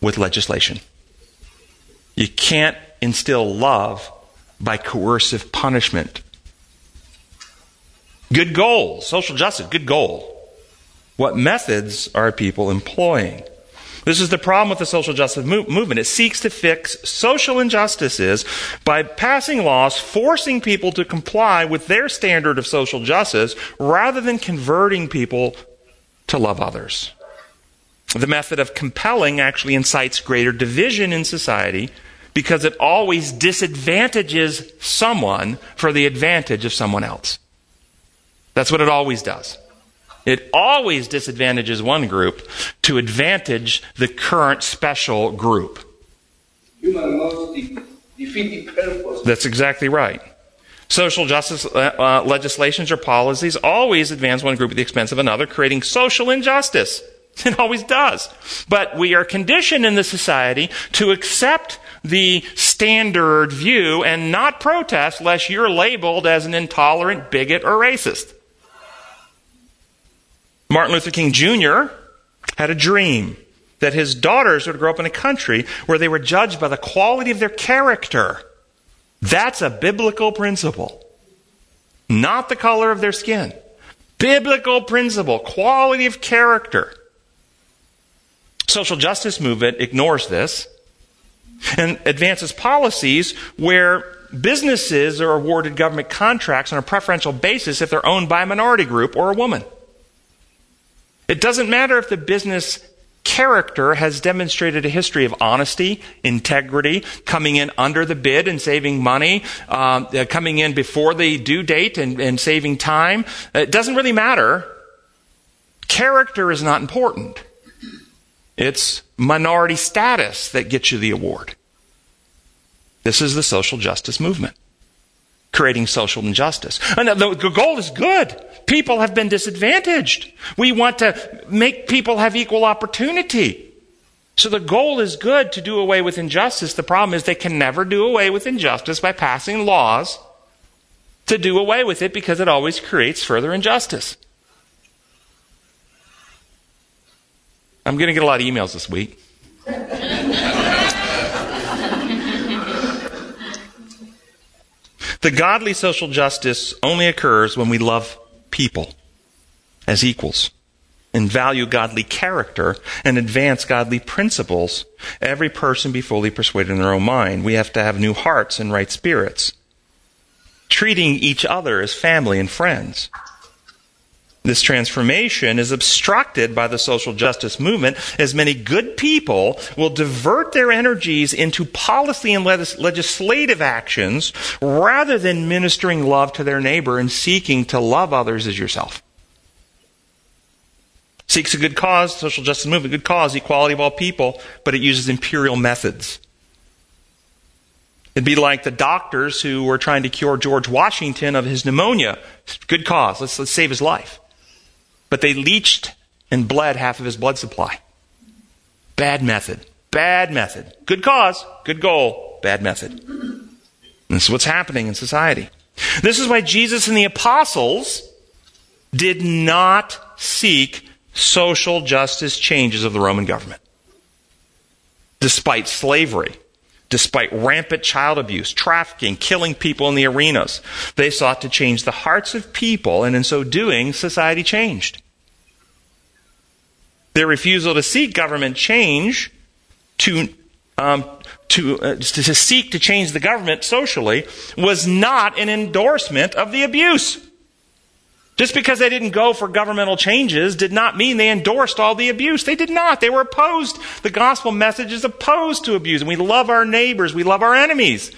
with legislation. You can't instill love by coercive punishment. Good goal, social justice, good goal. What methods are people employing? This is the problem with the social justice movement. It seeks to fix social injustices by passing laws forcing people to comply with their standard of social justice rather than converting people to love others. The method of compelling actually incites greater division in society because it always disadvantages someone for the advantage of someone else. That's what it always does. It always disadvantages one group to advantage the current special group. Human must defeat the purpose. That's exactly right. Social justice uh, uh, legislations or policies always advance one group at the expense of another, creating social injustice. It always does. But we are conditioned in the society to accept the standard view and not protest lest you're labeled as an intolerant bigot or racist. Martin Luther King Jr. had a dream that his daughters would grow up in a country where they were judged by the quality of their character that's a biblical principle. Not the color of their skin. Biblical principle, quality of character. Social justice movement ignores this and advances policies where businesses are awarded government contracts on a preferential basis if they're owned by a minority group or a woman. It doesn't matter if the business character has demonstrated a history of honesty, integrity, coming in under the bid and saving money, um, uh, coming in before the due date and, and saving time. It doesn't really matter. Character is not important. It's minority status that gets you the award. This is the social justice movement creating social injustice. And the goal is good. People have been disadvantaged. We want to make people have equal opportunity. So the goal is good to do away with injustice. The problem is they can never do away with injustice by passing laws to do away with it because it always creates further injustice. I'm going to get a lot of emails this week. The godly social justice only occurs when we love people as equals and value godly character and advance godly principles. Every person be fully persuaded in their own mind. We have to have new hearts and right spirits. Treating each other as family and friends. This transformation is obstructed by the social justice movement as many good people will divert their energies into policy and legislative actions rather than ministering love to their neighbor and seeking to love others as yourself. Seeks a good cause, social justice movement, good cause, equality of all people, but it uses imperial methods. It'd be like the doctors who were trying to cure George Washington of his pneumonia. Good cause. Let's, let's save his life but they leached and bled half of his blood supply. Bad method. Bad method. Good cause, good goal, bad method. This is what's happening in society. This is why Jesus and the apostles did not seek social justice changes of the Roman government. Despite slavery, despite rampant child abuse, trafficking, killing people in the arenas, they sought to change the hearts of people, and in so doing, society changed. Their refusal to seek government change, to, um, to, uh, to seek to change the government socially, was not an endorsement of the abuse. Just because they didn't go for governmental changes did not mean they endorsed all the abuse. They did not. They were opposed. The gospel message is opposed to abuse. And we love our neighbors. We love our enemies.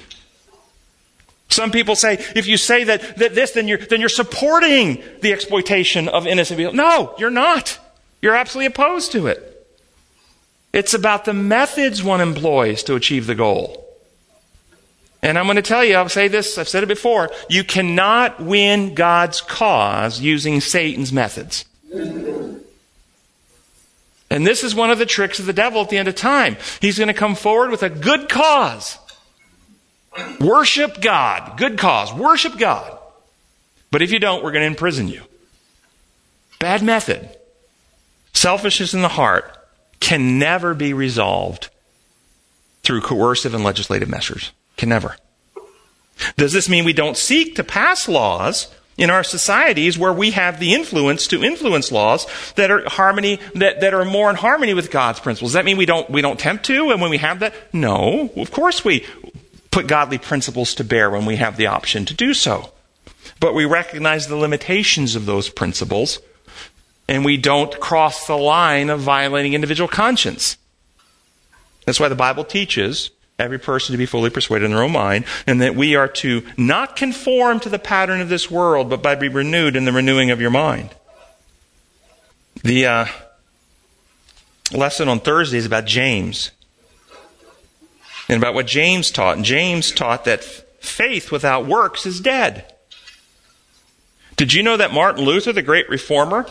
Some people say, if you say that, that this, then you're, then you're supporting the exploitation of innocent people. No, you're not. You're absolutely opposed to it. It's about the methods one employs to achieve the goal. And I'm going to tell you, I'll say this, I've said it before, you cannot win God's cause using Satan's methods. And this is one of the tricks of the devil at the end of time. He's going to come forward with a good cause. Worship God. Good cause. Worship God. But if you don't, we're going to imprison you. Bad method. Selfishness in the heart can never be resolved through coercive and legislative measures. Can never. Does this mean we don't seek to pass laws in our societies where we have the influence to influence laws that are harmony that, that are more in harmony with God's principles. Does that mean we don't we don't tempt to and when we have that? No. Of course we put godly principles to bear when we have the option to do so. But we recognize the limitations of those principles and we don't cross the line of violating individual conscience. That's why the Bible teaches every person to be fully persuaded in their own mind, and that we are to not conform to the pattern of this world, but by be renewed in the renewing of your mind. The uh, lesson on Thursday is about James and about what James taught. And James taught that faith without works is dead. Did you know that Martin Luther, the great reformer,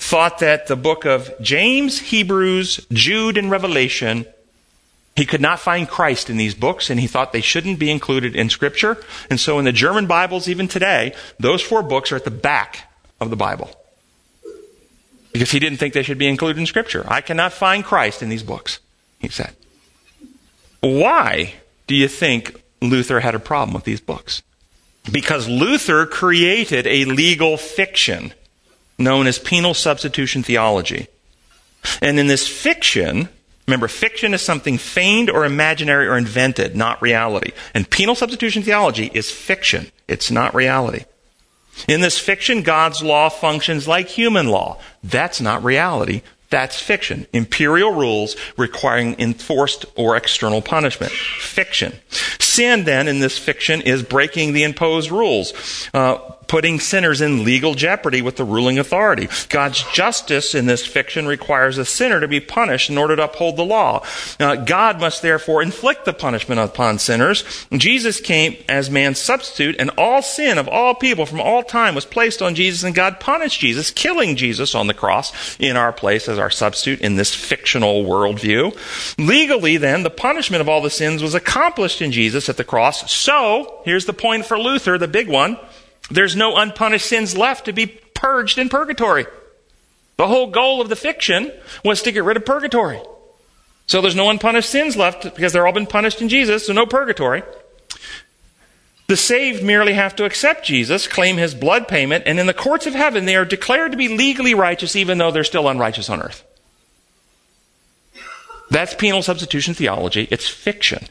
thought that the book of James, Hebrews, Jude, and Revelation he could not find Christ in these books, and he thought they shouldn't be included in Scripture. And so in the German Bibles, even today, those four books are at the back of the Bible. Because he didn't think they should be included in Scripture. I cannot find Christ in these books, he said. Why do you think Luther had a problem with these books? Because Luther created a legal fiction known as penal substitution theology. And in this fiction, Remember, fiction is something feigned or imaginary or invented, not reality. And penal substitution theology is fiction. It's not reality. In this fiction, God's law functions like human law. That's not reality. That's fiction. Imperial rules requiring enforced or external punishment. Fiction. Sin, then, in this fiction is breaking the imposed rules. Uh, putting sinners in legal jeopardy with the ruling authority. God's justice in this fiction requires a sinner to be punished in order to uphold the law. Uh, God must therefore inflict the punishment upon sinners. Jesus came as man's substitute, and all sin of all people from all time was placed on Jesus, and God punished Jesus, killing Jesus on the cross in our place as our substitute in this fictional worldview. Legally, then, the punishment of all the sins was accomplished in Jesus at the cross. So, here's the point for Luther, the big one. There's no unpunished sins left to be purged in purgatory. The whole goal of the fiction was to get rid of purgatory. So there's no unpunished sins left because they're all been punished in Jesus, so no purgatory. The saved merely have to accept Jesus, claim his blood payment, and in the courts of heaven they are declared to be legally righteous even though they're still unrighteous on earth. That's penal substitution theology. It's fiction.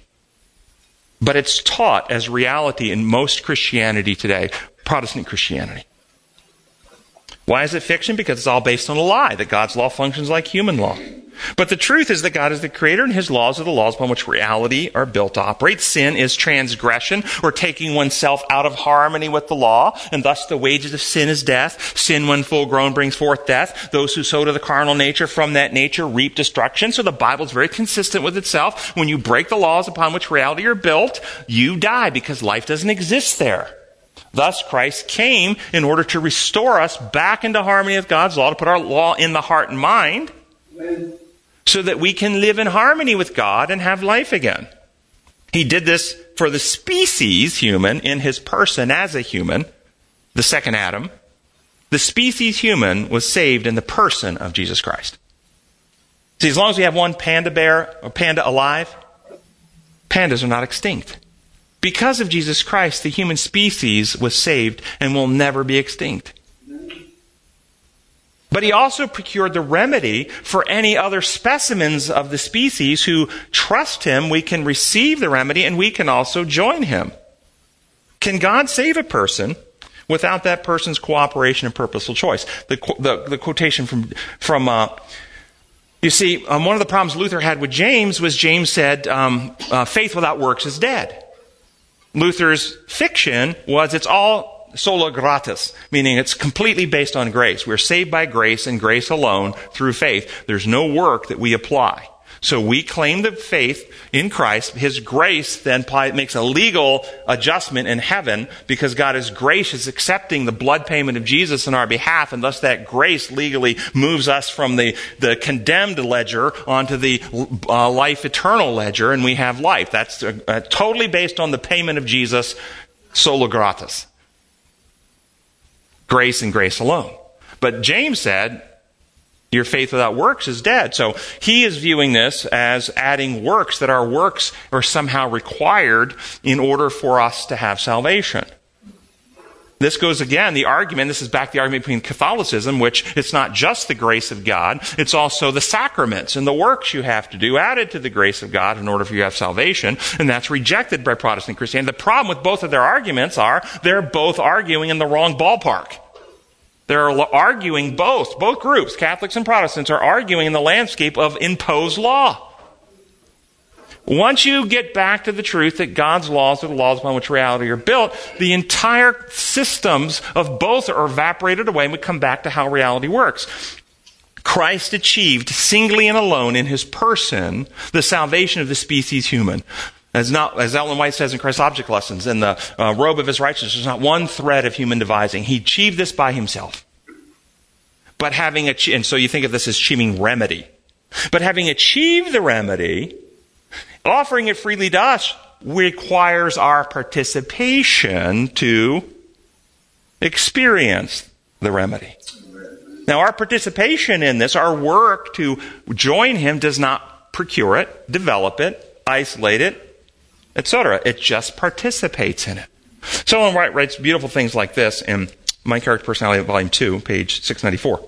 But it's taught as reality in most Christianity today. Protestant Christianity. Why is it fiction? Because it's all based on a lie that God's law functions like human law. But the truth is that God is the creator and his laws are the laws upon which reality are built to operate. Sin is transgression or taking oneself out of harmony with the law, and thus the wages of sin is death. Sin, when full grown, brings forth death. Those who sow to the carnal nature from that nature reap destruction. So the Bible is very consistent with itself. When you break the laws upon which reality are built, you die because life doesn't exist there. Thus, Christ came in order to restore us back into harmony with God's law, to put our law in the heart and mind, so that we can live in harmony with God and have life again. He did this for the species human in his person as a human, the second Adam. The species human was saved in the person of Jesus Christ. See, as long as we have one panda bear or panda alive, pandas are not extinct. Because of Jesus Christ, the human species was saved and will never be extinct. But he also procured the remedy for any other specimens of the species who trust him. We can receive the remedy and we can also join him. Can God save a person without that person's cooperation and purposeful choice? The, the, the quotation from, from uh, you see, um, one of the problems Luther had with James was James said, um, uh, faith without works is dead. Luther's fiction was it's all sola gratia, meaning it's completely based on grace. We're saved by grace and grace alone through faith. There's no work that we apply. So we claim the faith in Christ. His grace then makes a legal adjustment in heaven because God is gracious, accepting the blood payment of Jesus in our behalf, and thus that grace legally moves us from the, the condemned ledger onto the uh, life eternal ledger, and we have life. That's uh, uh, totally based on the payment of Jesus, sola gratia. Grace and grace alone. But James said, your faith without works is dead. So he is viewing this as adding works, that our works are somehow required in order for us to have salvation. This goes again, the argument, this is back the argument between Catholicism, which it's not just the grace of God, it's also the sacraments and the works you have to do added to the grace of God in order for you to have salvation, and that's rejected by Protestant Christianity. The problem with both of their arguments are they're both arguing in the wrong ballpark. They're arguing both, both groups, Catholics and Protestants, are arguing in the landscape of imposed law. Once you get back to the truth that God's laws are the laws upon which reality are built, the entire systems of both are evaporated away and we come back to how reality works. Christ achieved singly and alone in his person the salvation of the species human. As, not, as Ellen White says in Christ's Object Lessons, in the uh, robe of his righteousness, there's not one thread of human devising. He achieved this by himself. But having achieved, and so you think of this as achieving remedy. But having achieved the remedy, offering it freely to us requires our participation to experience the remedy. Now, our participation in this, our work to join him, does not procure it, develop it, isolate it, etc. It just participates in it. Someone White writes beautiful things like this in Mind Character Personality, Volume 2, page 694.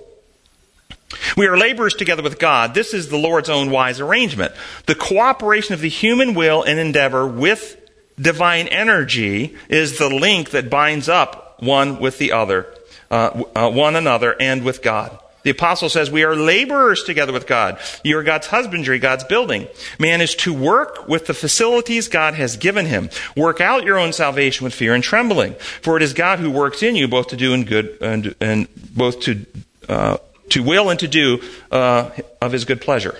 We are laborers together with God. This is the Lord's own wise arrangement. The cooperation of the human will and endeavor with divine energy is the link that binds up one with the other, uh, uh, one another, and with God. The apostle says we are laborers together with God. You are God's husbandry, God's building. Man is to work with the facilities God has given him. Work out your own salvation with fear and trembling. For it is God who works in you both to do and good and, and both to, uh, to will and to do, uh, of his good pleasure.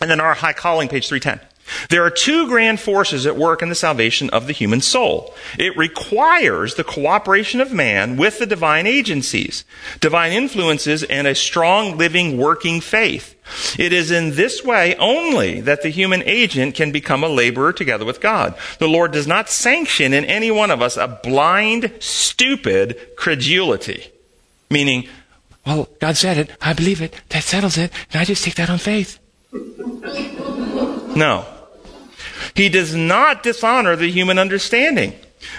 And then our high calling, page 310. There are two grand forces at work in the salvation of the human soul. It requires the cooperation of man with the divine agencies, divine influences, and a strong, living, working faith. It is in this way only that the human agent can become a laborer together with God. The Lord does not sanction in any one of us a blind, stupid credulity. Meaning, well, God said it, I believe it, that settles it, and I just take that on faith. No. He does not dishonor the human understanding.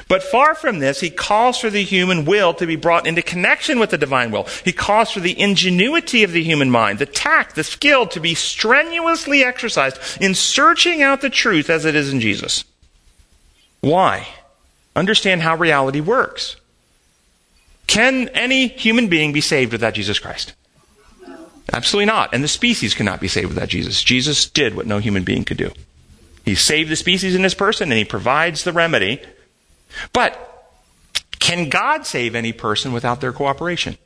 But far from this, he calls for the human will to be brought into connection with the divine will. He calls for the ingenuity of the human mind, the tact, the skill to be strenuously exercised in searching out the truth as it is in Jesus. Why? Understand how reality works. Can any human being be saved without Jesus Christ? Absolutely not. And the species cannot be saved without Jesus. Jesus did what no human being could do. He saved the species in this person and he provides the remedy. But can God save any person without their cooperation?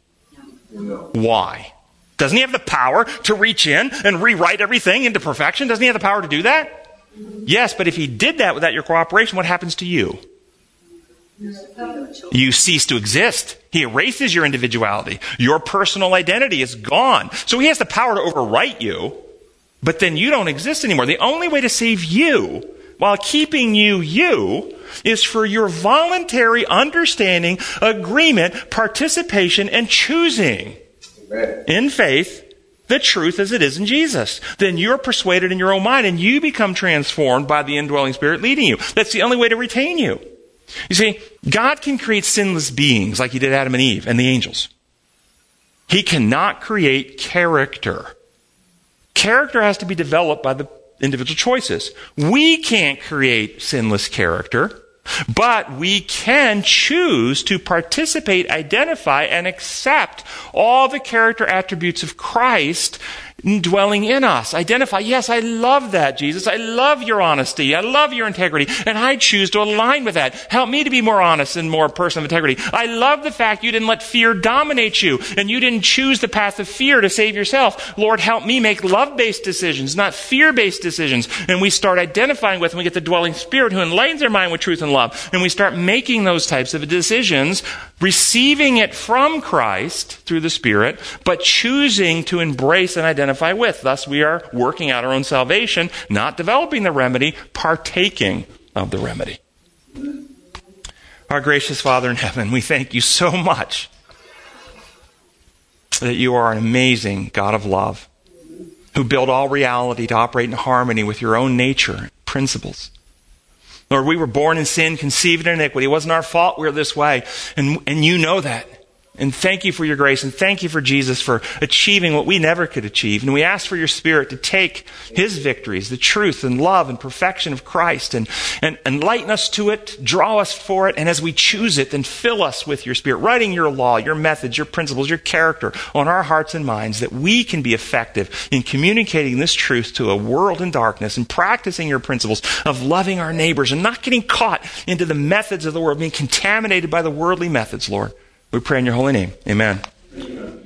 Why? Doesn't he have the power to reach in and rewrite everything into perfection? Doesn't he have the power to do that? Yes, but if he did that without your cooperation, what happens to you? You cease to exist. He erases your individuality. Your personal identity is gone. So he has the power to overwrite you, but then you don't exist anymore. The only way to save you while keeping you you is for your voluntary understanding, agreement, participation, and choosing Amen. in faith the truth as it is in Jesus. Then you're persuaded in your own mind and you become transformed by the indwelling spirit leading you. That's the only way to retain you. You see, God can create sinless beings like he did Adam and Eve and the angels. He cannot create character. Character has to be developed by the individual choices. We can't create sinless character, but we can choose to participate, identify, and accept all the character attributes of Christ dwelling in us. Identify, yes, I love that, Jesus. I love your honesty. I love your integrity. And I choose to align with that. Help me to be more honest and more person of integrity. I love the fact you didn't let fear dominate you and you didn't choose the path of fear to save yourself. Lord, help me make love-based decisions, not fear-based decisions. And we start identifying with and we get the dwelling spirit who enlightens our mind with truth and love. And we start making those types of decisions, receiving it from Christ through the Spirit, but choosing to embrace and identify identify with. Thus, we are working out our own salvation, not developing the remedy, partaking of the remedy. Our gracious Father in heaven, we thank you so much that you are an amazing God of love who built all reality to operate in harmony with your own nature principles. Lord, we were born in sin, conceived in iniquity. It wasn't our fault we are this way. And, and you know that. And thank you for your grace and thank you for Jesus for achieving what we never could achieve. And we ask for your Spirit to take his victories, the truth and love and perfection of Christ, and, and enlighten us to it, draw us for it, and as we choose it, then fill us with your Spirit, writing your law, your methods, your principles, your character on our hearts and minds that we can be effective in communicating this truth to a world in darkness and practicing your principles of loving our neighbors and not getting caught into the methods of the world, being contaminated by the worldly methods, Lord. We pray in your holy name. Amen. Amen.